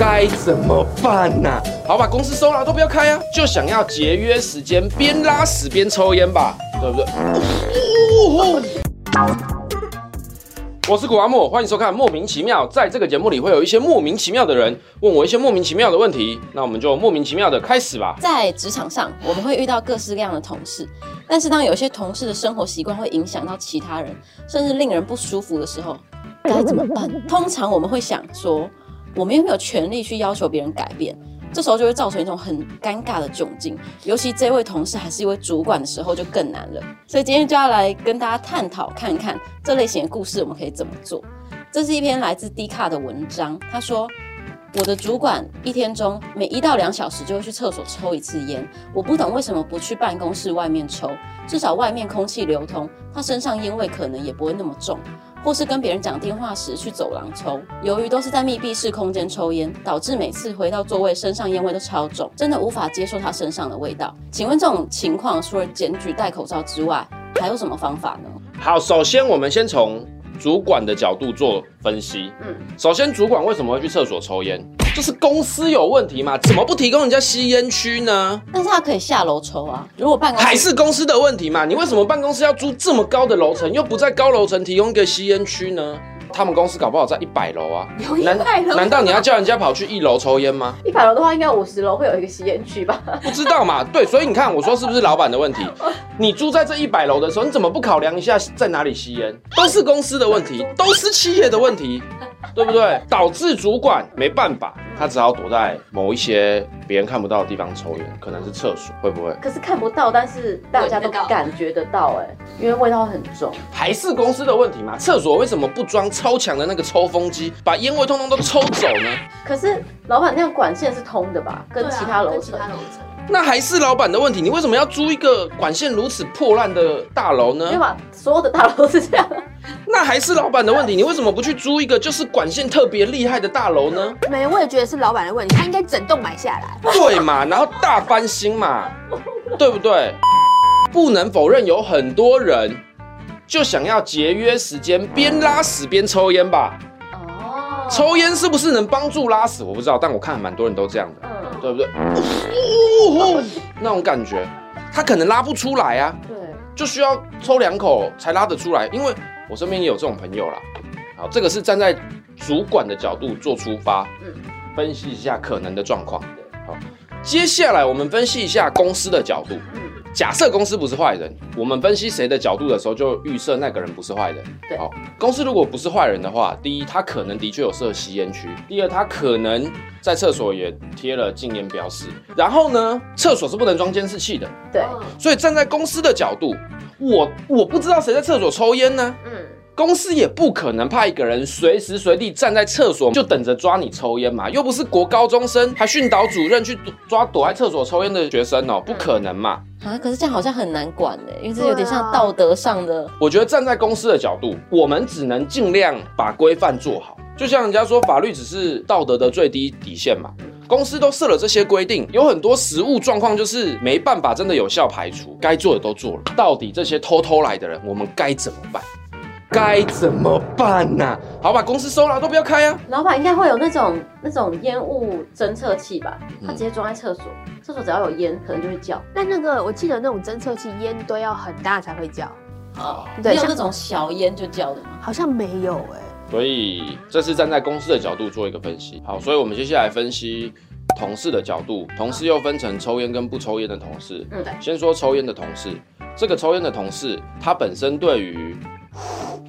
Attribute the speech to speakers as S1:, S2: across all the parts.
S1: 该怎么办呢、好，把公司收了，都不要开啊！就想要节约时间，边拉屎边抽烟吧，对不对？我是谷阿莫，欢迎收看《莫名其妙》。在这个节目里，会有一些莫名其妙的人问我一些莫名其妙的问题，那我们就莫名其妙的开始吧。
S2: 在职场上，我们会遇到各式各样的同事，但是当有些同事的生活习惯会影响到其他人，甚至令人不舒服的时候，该怎么办？通常我们会想说，我们又没有权利去要求别人改变？这时候就会造成一种很尴尬的窘境，尤其这位同事还是一位主管的时候就更难了。所以今天就要来跟大家探讨看看这类型的故事我们可以怎么做。这是一篇来自 D 卡的文章，他说：“我的主管一天中每一到两小时就会去厕所抽一次烟，我不懂为什么不去办公室外面抽，至少外面空气流通，他身上烟味可能也不会那么重。”或是跟别人讲电话时去走廊抽，由于都是在密闭式空间抽烟，导致每次回到座位身上烟味都超重，真的无法接受他身上的味道。请问这种情况除了检举戴口罩之外，还有什么方法呢？
S1: 好，首先我们先从主管的角度做分析。嗯，首先主管为什么会去厕所抽烟？就是公司有问题嘛？怎么不提供人家吸烟区呢？
S2: 但是他可以下楼抽啊。如果办公
S1: 还是公司的问题嘛？你为什么办公室要租这么高的楼层，又不在高楼层提供一个吸烟区呢？他们公司搞不好在一百楼啊，
S2: 有一百楼？
S1: 难道你要叫人家跑去一楼抽烟吗？
S2: 一百楼的话，应该五十楼会有一个吸烟区吧？
S1: 不知道嘛？对，所以你看，我说是不是老板的问题？你住在这一百楼的时候，你怎么不考量一下在哪里吸烟？都是公司的问题，都是企业的问题，对不对？导致主管没办法。他只好躲在某一些别人看不到的地方抽烟，可能是厕所，会不会？
S2: 可是看不到，但是大家都感觉得到，哎，因为味道很重。
S1: 还是公司的问题吗？厕所为什么不装超强的那个抽风机，把烟味通通都抽走呢？
S2: 可是老板那样管线是通的吧？跟其他楼层。
S1: 那还是老板的问题，你为什么要租一个管线如此破烂的大楼呢？
S2: 对吧？所有的大楼都是这样。
S1: 那还是老板的问题，你为什么不去租一个就是管线特别厉害的大楼呢？
S3: 没，我也觉得是老板的问题，他应该整栋买下来。
S1: 对嘛，然后大翻新嘛，对不对？不能否认，有很多人就想要节约时间，边拉屎边抽烟吧。哦。抽烟是不是能帮助拉屎？我不知道，但我看蛮多人都这样的，嗯，对不对？那种感觉，他可能拉不出来啊。对。就需要抽两口才拉得出来，因为。我身边也有这种朋友啦，好，这个是站在主管的角度做出发，嗯，分析一下可能的状况，好，接下来我们分析一下公司的角度，嗯，假设公司不是坏人，我们分析谁的角度的时候，就预设那个人不是坏人，对，好，公司如果不是坏人的话，第一，他可能的确有设吸烟区，第二，他可能在厕所也贴了禁烟标识，然后呢，厕所是不能装监视器的，
S2: 对，
S1: 所以站在公司的角度。我我不知道谁在厕所抽烟呢？嗯，公司也不可能派一个人随时随地站在厕所就等着抓你抽烟嘛，又不是国高中生，还训导主任去抓躲在厕所抽烟的学生哦，不可能嘛。
S2: 啊，可是这样好像很难管呢，因为这有点像道德上的。
S1: 我觉得站在公司的角度，我们只能尽量把规范做好，就像人家说，法律只是道德的最低底线嘛。公司都设了这些规定，有很多实务状况就是没办法真的有效排除，该做的都做了，到底这些偷偷来的人，我们该怎么办？该怎么办呢、啊？好，把公司收了，都不要开啊！
S2: 老板应该会有那种那种烟雾侦测器吧？他直接装在厕所，厕所只要有烟，可能就会叫。
S3: 但那个我记得那种侦测器烟堆要很大才会叫
S2: 啊，对，像那种小烟就叫的吗？
S3: 好像没有哎、欸。
S1: 所以这是站在公司的角度做一个分析。好，所以我们接下来分析同事的角度。同事又分成抽烟跟不抽烟的同事。嗯，先说抽烟的同事，这个抽烟的同事，他本身对于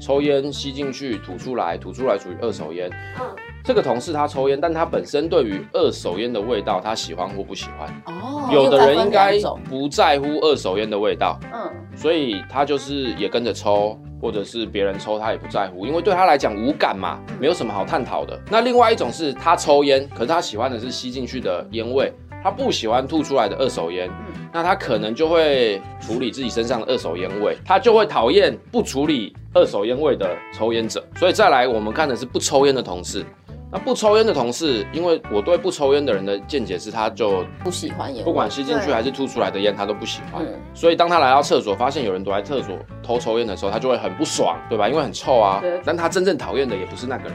S1: 抽烟吸进去吐出来，吐出来属于二手烟。嗯，这个同事他抽烟，但他本身对于二手烟的味道，他喜欢或不喜欢。哦，有的人应该不在乎二手烟的味道。嗯，所以他就是也跟着抽。或者是别人抽他也不在乎，因为对他来讲无感嘛，没有什么好探讨的。那另外一种是他抽烟，可是他喜欢的是吸进去的烟味，他不喜欢吐出来的二手烟，那他可能就会处理自己身上的二手烟味，他就会讨厌不处理二手烟味的抽烟者。所以再来，我们看的是不抽烟的同事。那不抽烟的同事，因为我对不抽烟的人的见解是，他就
S2: 不喜欢烟，
S1: 不管吸进去还是吐出来的烟，他都不喜欢。所以当他来到厕所，发现有人躲在厕所偷抽烟的时候，他就会很不爽，对吧？因为很臭啊。但他真正讨厌的也不是那个人，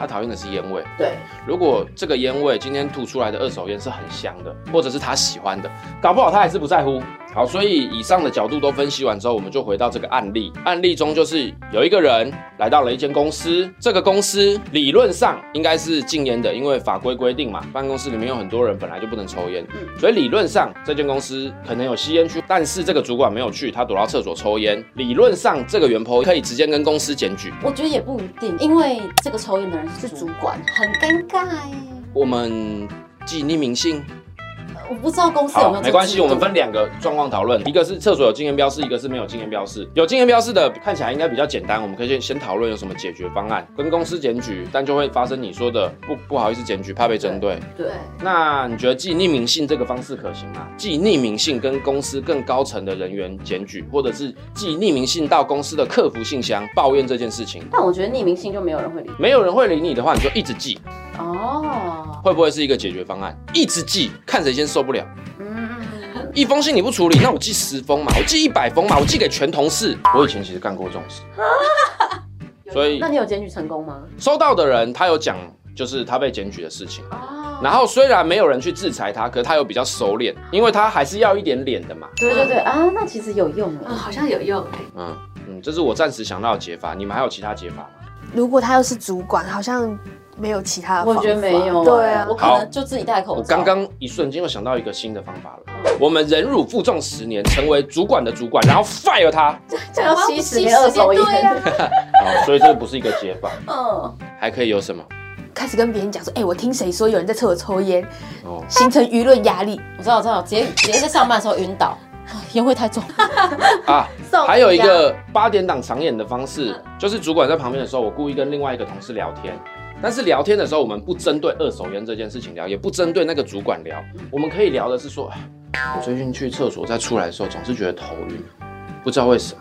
S1: 他讨厌的是烟味。
S2: 对，
S1: 如果这个烟味今天吐出来的二手烟是很香的，或者是他喜欢的，搞不好他还是不在乎。好，所以以上的角度都分析完之后，我们就回到这个案例。案例中就是有一个人来到了一间公司，这个公司理论上应该是禁烟的，因为法规规定嘛，办公室里面有很多人本来就不能抽烟，嗯，所以理论上这间公司可能有吸烟区，但是这个主管没有去，他躲到厕所抽烟。理论上这个原 PO 可以直接跟公司检举。
S2: 我觉得也不一定，因为这个抽烟的人是主管，很尴尬耶。
S1: 我们寄匿名信。
S2: 我不知道公司有没有。
S1: 没关系，我们分两个状况讨论，一个是厕所有禁烟标识，一个是没有禁烟标识。有禁烟标识的看起来应该比较简单，我们可以先先讨论有什么解决方案。跟公司检举，但就会发生你说的不不好意思检举，怕被针对。
S2: 对。对
S1: 那你觉得寄匿名信这个方式可行吗？寄匿名信跟公司更高层的人员检举，或者是寄匿名信到公司的客服信箱抱怨这件事情？
S2: 但我觉得匿名信就没有人会理。
S1: 没有人会理你的话，你就一直寄。
S2: 哦。
S1: 会不会是一个解决方案？一直寄，看谁先受不了。一封信你不处理，那我寄十封嘛，我寄一百封嘛，我寄给全同事。我以前其实干过这种事，所以
S2: 那你有检举成功吗？
S1: 收到的人他有讲，就是他被检举的事情。然后虽然没有人去制裁他，可是他又比较收敛，因为他还是要一点脸的嘛。
S2: 对对对啊，那其实有用啊，
S3: 好像有用。
S1: 嗯嗯，这是我暂时想到的解法，你们还有其他解法吗？
S3: 如果他又是主管，好像。没有其他的方法，
S2: 我觉得没有。
S3: 对啊，
S2: 我可能就自己戴口罩。
S1: 我刚刚一瞬间又想到一个新的方法了。我们忍辱负重十年，成为主管的主管，然后 fire 他，
S2: 这样吸十年二手烟。
S1: 好，所以这个不是一个解法。
S2: 嗯，
S1: 还可以有什么？
S3: 开始跟别人讲说，哎，我听谁说有人在厕所抽烟，哦，形成舆论压力。
S2: 我知道，我知道，直接直接在上班的时候晕倒，烟味太重。
S1: 啊，还有一个八点档常演的方式，就是主管在旁边的时候，我故意跟另外一个同事聊天。但是聊天的时候，我们不针对二手烟这件事情聊，也不针对那个主管聊。我们可以聊的是说，我最近去厕所再出来的时候，总是觉得头晕，不知道为什么。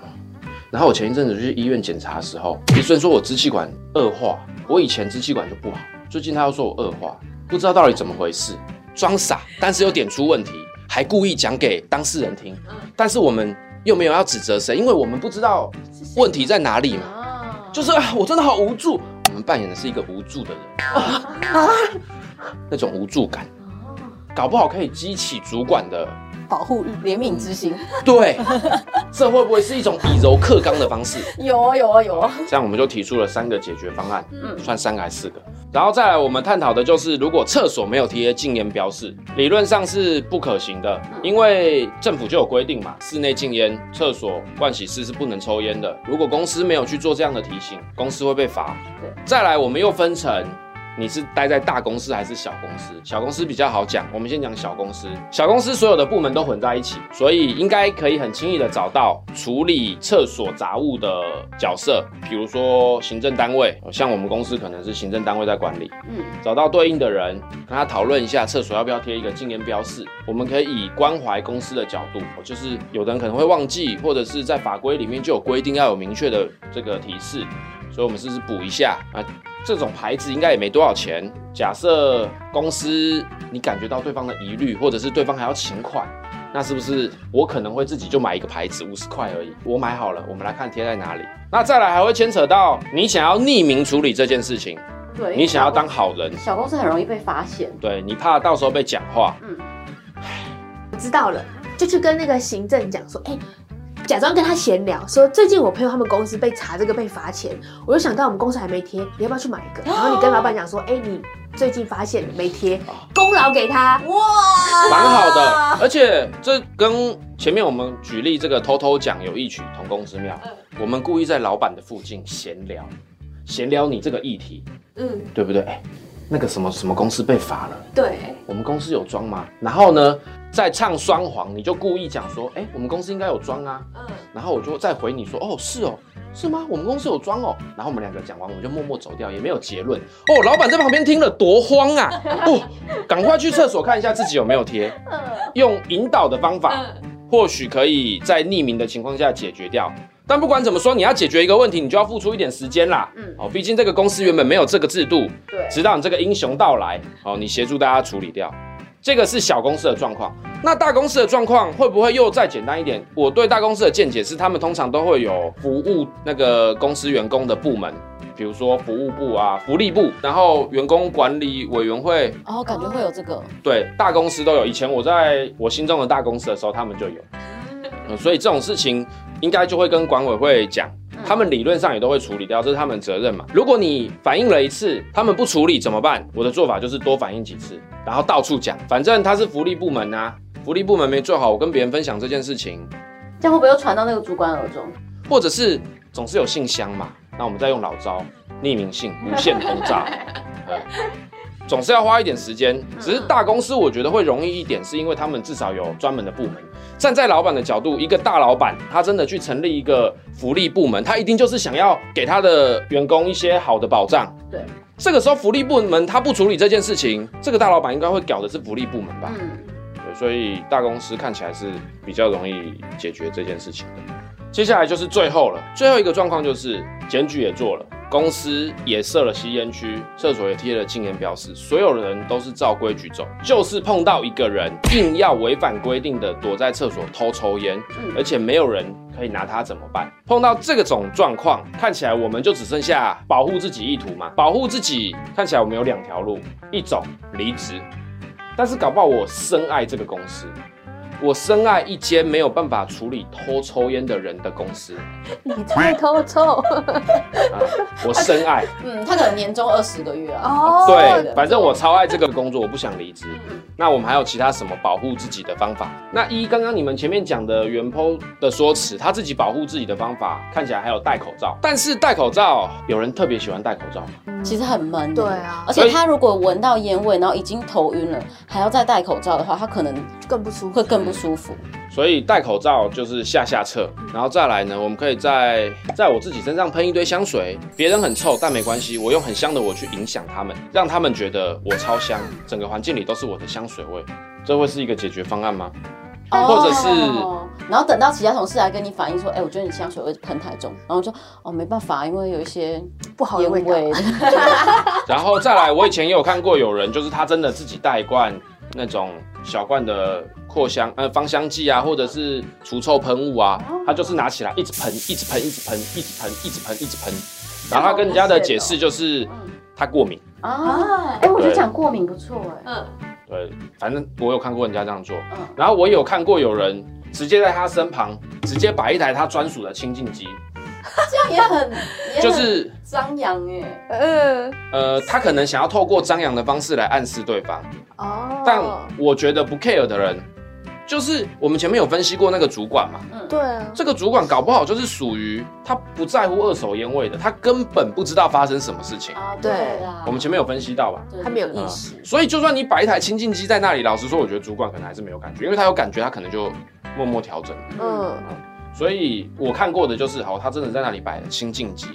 S1: 然后我前一阵子去医院检查的时候，医生说我支气管恶化，我以前支气管就不好，最近他又说我恶化，不知道到底怎么回事。装傻，但是又点出问题，还故意讲给当事人听。但是我们又没有要指责谁，因为我们不知道问题在哪里嘛。就是啊，我真的好无助。扮演的是一个无助的人，啊，那种无助感，搞不好可以激起主管的
S2: 保护欲、怜悯之心。
S1: 对，这会不会是一种以柔克刚的方式？
S2: 有啊，有啊，有啊。
S1: 这样我们就提出了三个解决方案，嗯，算三个还是四个？然后再来，我们探讨的就是，如果厕所没有贴禁烟标示，理论上是不可行的，因为政府就有规定嘛，室内禁烟，厕所、盥洗室是不能抽烟的。如果公司没有去做这样的提醒，公司会被罚。对，再来，我们又分成。你是待在大公司还是小公司？小公司比较好讲，我们先讲小公司。小公司所有的部门都混在一起，所以应该可以很轻易的找到处理厕所杂物的角色，比如说行政单位，像我们公司可能是行政单位在管理。嗯，找到对应的人，跟他讨论一下厕所要不要贴一个禁烟标示。我们可以以关怀公司的角度，就是有的人可能会忘记，或者是在法规里面就有规定要有明确的这个提示，所以我们试试补一下啊。这种牌子应该也没多少钱。假设公司你感觉到对方的疑虑，或者是对方还要请款，那是不是我可能会自己就买一个牌子，五十块而已。我买好了，我们来看贴在哪里。那再来还会牵扯到你想要匿名处理这件事情，
S2: 对，
S1: 你想要当好人。
S2: 小公司很容易被发现，
S1: 对，你怕到时候被讲话。
S3: 嗯，我知道了，就去跟那个行政讲说，哎。假装跟他闲聊，说最近我朋友他们公司被查这个被罚钱，我就想到我们公司还没贴，你要不要去买一个？然后你跟老板讲说，哎、欸，你最近发现没贴，功劳给他，哇，
S1: 蛮好的。而且这跟前面我们举例这个偷偷讲有异曲同工之妙。我们故意在老板的附近闲聊，闲聊你这个议题，嗯，对不对？那个什么什么公司被罚了？
S3: 对，
S1: 我们公司有装吗？然后呢？在唱双簧，你就故意讲说，哎、欸，我们公司应该有装啊，嗯，然后我就再回你说，哦，是哦，是吗？我们公司有装哦，然后我们两个讲完，我们就默默走掉，也没有结论。哦，老板在旁边听了多慌啊，哦，赶快去厕所看一下自己有没有贴，嗯，用引导的方法，或许可以在匿名的情况下解决掉。但不管怎么说，你要解决一个问题，你就要付出一点时间啦，嗯，哦，毕竟这个公司原本没有这个制度，对，直到你这个英雄到来，哦，你协助大家处理掉。这个是小公司的状况，那大公司的状况会不会又再简单一点？我对大公司的见解是，他们通常都会有服务那个公司员工的部门，比如说服务部啊、福利部，然后员工管理委员会，
S2: 哦，感觉会有这个，
S1: 对，大公司都有。以前我在我心中的大公司的时候，他们就有。嗯，所以这种事情应该就会跟管委会讲，他们理论上也都会处理掉，这是他们责任嘛。如果你反映了一次，他们不处理怎么办？我的做法就是多反映几次，然后到处讲，反正他是福利部门啊，福利部门没做好，我跟别人分享这件事情，
S2: 这样会不会又传到那个主管耳中？
S1: 或者是总是有信箱嘛？那我们再用老招，匿名信，无限轰炸，总是要花一点时间。只是大公司我觉得会容易一点，是因为他们至少有专门的部门。站在老板的角度，一个大老板他真的去成立一个福利部门，他一定就是想要给他的员工一些好的保障。
S2: 对，
S1: 这个时候福利部门他不处理这件事情，这个大老板应该会搞的是福利部门吧？嗯，对，所以大公司看起来是比较容易解决这件事情的。接下来就是最后了，最后一个状况就是检举也做了，公司也设了吸烟区，厕所也贴了禁烟标识，所有人都是照规矩走，就是碰到一个人硬要违反规定的躲在厕所偷抽烟，而且没有人可以拿他怎么办？碰到这个种状况，看起来我们就只剩下保护自己意图嘛，保护自己看起来我们有两条路，一种离职，但是搞不好我深爱这个公司。我深爱一间没有办法处理偷抽烟的人的公司。
S3: 你才偷抽、
S1: 啊？我深爱。
S2: 嗯，他可能年终二十个月啊。
S1: 哦，对，反正我超爱这个工作，我不想离职。那我们还有其他什么保护自己的方法？那一刚刚你们前面讲的原 po 的说辞，他自己保护自己的方法看起来还有戴口罩，但是戴口罩有人特别喜欢戴口罩吗？
S2: 其实很闷。
S3: 对啊，
S2: 而且他如果闻到烟味，然后已经头晕了，还要再戴口罩的话，他可能
S3: 更不舒服，
S2: 会更不。不舒服，
S1: 所以戴口罩就是下下策，然后再来呢，我们可以在在我自己身上喷一堆香水，别人很臭，但没关系，我用很香的我去影响他们，让他们觉得我超香，整个环境里都是我的香水味，这会是一个解决方案吗？
S2: 哦、或者是，然后等到其他同事来跟你反映说，哎、欸，我觉得你香水味喷太重，然后说，哦，没办法，因为有一些不好的味道。
S1: 然后再来，我以前也有看过有人，就是他真的自己带一罐那种小罐的。扩香呃芳香剂啊，或者是除臭喷雾啊，他就是拿起来一直喷，一直喷，一直喷，一直喷，一直喷，一直喷。然后他跟人家的解释就是他过敏
S2: 啊。哎，我觉得讲过敏不错哎。嗯，
S1: 对，反正我有看过人家这样做。嗯，然后我有看过有人直接在他身旁直接摆一台他专属的清净机。
S2: 这样也很
S1: 就是
S2: 张扬耶。
S3: 嗯
S1: 呃，他可能想要透过张扬的方式来暗示对方。哦，但我觉得不 care 的人。就是我们前面有分析过那个主管嘛，
S3: 嗯，对啊，
S1: 这个主管搞不好就是属于他不在乎二手烟味的，他根本不知道发生什么事情。
S2: 啊，对啊，
S1: 我们前面有分析到吧，
S3: 他没有意识，
S1: 所以就算你摆一台清净机在那里，老实说，我觉得主管可能还是没有感觉，因为他有感觉，他可能就默默调整，嗯，所以我看过的就是，好，他真的在那里摆了清净机，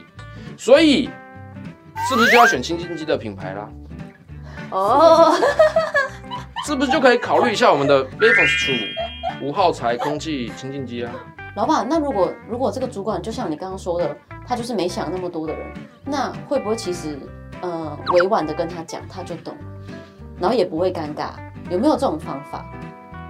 S1: 所以是不是就要选清净机的品牌啦？哦。是不是就可以考虑一下我们的 Befos 无耗材空气清净机啊？
S2: 老板，那如果如果这个主管就像你刚刚说的，他就是没想那么多的人，那会不会其实呃委婉的跟他讲，他就懂，然后也不会尴尬？有没有这种方法？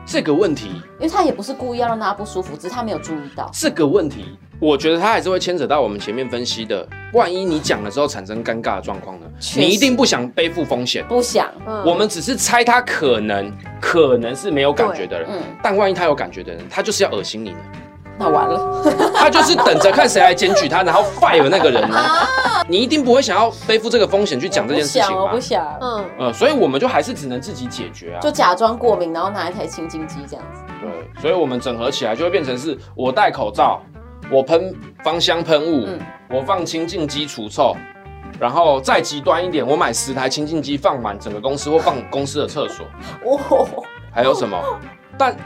S1: 这个问题，
S2: 因为他也不是故意要让大家不舒服，只是他没有注意到
S1: 这个问题。我觉得他还是会牵扯到我们前面分析的，万一你讲了之后产生尴尬的状况呢？你一定不想背负风险，
S2: 不想。
S1: 嗯、我们只是猜他可能可能是没有感觉的人，嗯、但万一他有感觉的人，他就是要恶心你呢？
S2: 那完了，
S1: 他就是等着看谁来检举他，然后 fire 那个人呢？你一定不会想要背负这个风险去讲这件事情吧？
S2: 我不想，嗯
S1: 呃，所以我们就还是只能自己解决啊，
S2: 就假装过敏，然后拿一台清净机这样子。
S1: 对，所以我们整合起来就会变成是我戴口罩。我喷芳香喷雾，嗯、我放清净机除臭，然后再极端一点，我买十台清净机放满整个公司或放 公司的厕所。哦，还有什么？但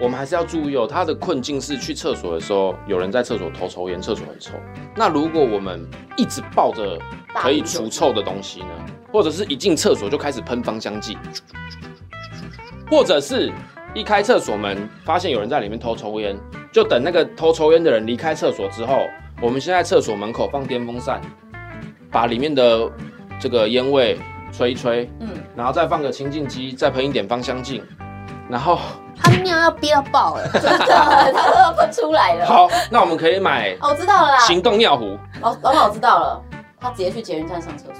S1: 我们还是要注意哦，他的困境是去厕所的时候，有人在厕所偷抽烟，厕所很臭。那如果我们一直抱着可以除臭的东西呢？或者是一进厕所就开始喷芳香剂，或者是？一开厕所门，发现有人在里面偷抽烟，就等那个偷抽烟的人离开厕所之后，我们先在厕所门口放电风扇，把里面的这个烟味吹一吹，嗯，然后再放个清净机，再喷一点芳香剂，然后
S3: 他尿要憋到爆了，
S2: 真的，他都要喷出来了。
S1: 好，那我们可以买，
S2: 哦，我知道了啦，
S1: 行动尿壶。
S2: 哦，老板，我知道了，他直接去捷运站上厕所。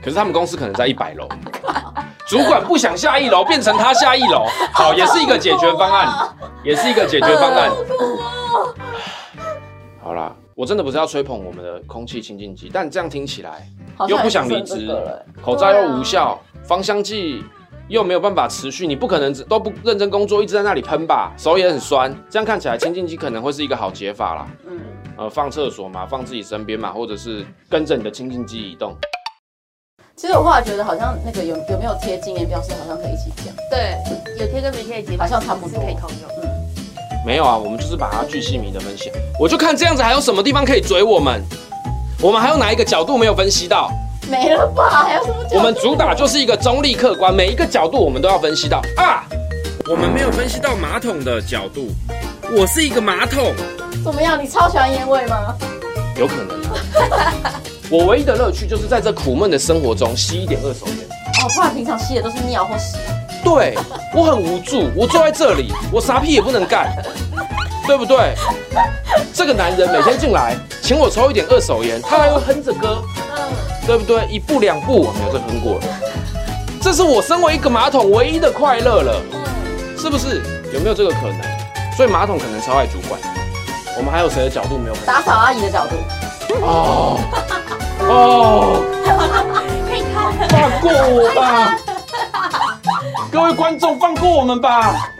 S1: 可是他们公司可能在一百楼，主管不想下一楼，变成他下一楼，好，也是一个解决方案，也是一个解决方案。好啦，我真的不是要吹捧我们的空气清净机，但这样听起来又不想离职，口罩又无效，芳香剂又没有办法持续，你不可能都不认真工作，一直在那里喷吧，手也很酸。这样看起来清净机可能会是一个好解法啦。嗯，呃，放厕所嘛，放自己身边嘛，或者是跟着你的清净机移动。
S2: 其实我后来觉得，好像那个有有没有贴经验标识，好像可以一起讲。
S3: 对，有贴跟没贴的，
S2: 好像差不多
S3: 可以通用。嗯，
S1: 没有啊，我们就是把它巨细靡的分析。我就看这样子，还有什么地方可以嘴我们？我们还有哪一个角度没有分析到？
S2: 没了吧？还有什么角度？
S1: 我们主打就是一个中立客观，每一个角度我们都要分析到啊。我们没有分析到马桶的角度。我是一个马桶。
S2: 怎么样？你超喜欢烟味吗？
S1: 有可能。我唯一的乐趣就是在这苦闷的生活中吸一点二手烟。
S2: 哦，不然平常吸的都是尿或屎。
S1: 对，我很无助，我坐在这里，我啥屁也不能干，对不对？这个男人每天进来请我抽一点二手烟，他还会哼着歌，对不对？一步两步，我没有再哼过了。这是我身为一个马桶唯一的快乐了，是不是？有没有这个可能？所以马桶可能超爱主管。我们还有谁的角度没有？
S2: 打扫阿姨的角度。
S1: 哦。哦，可以看，放过我吧，各位观众，放过我们吧。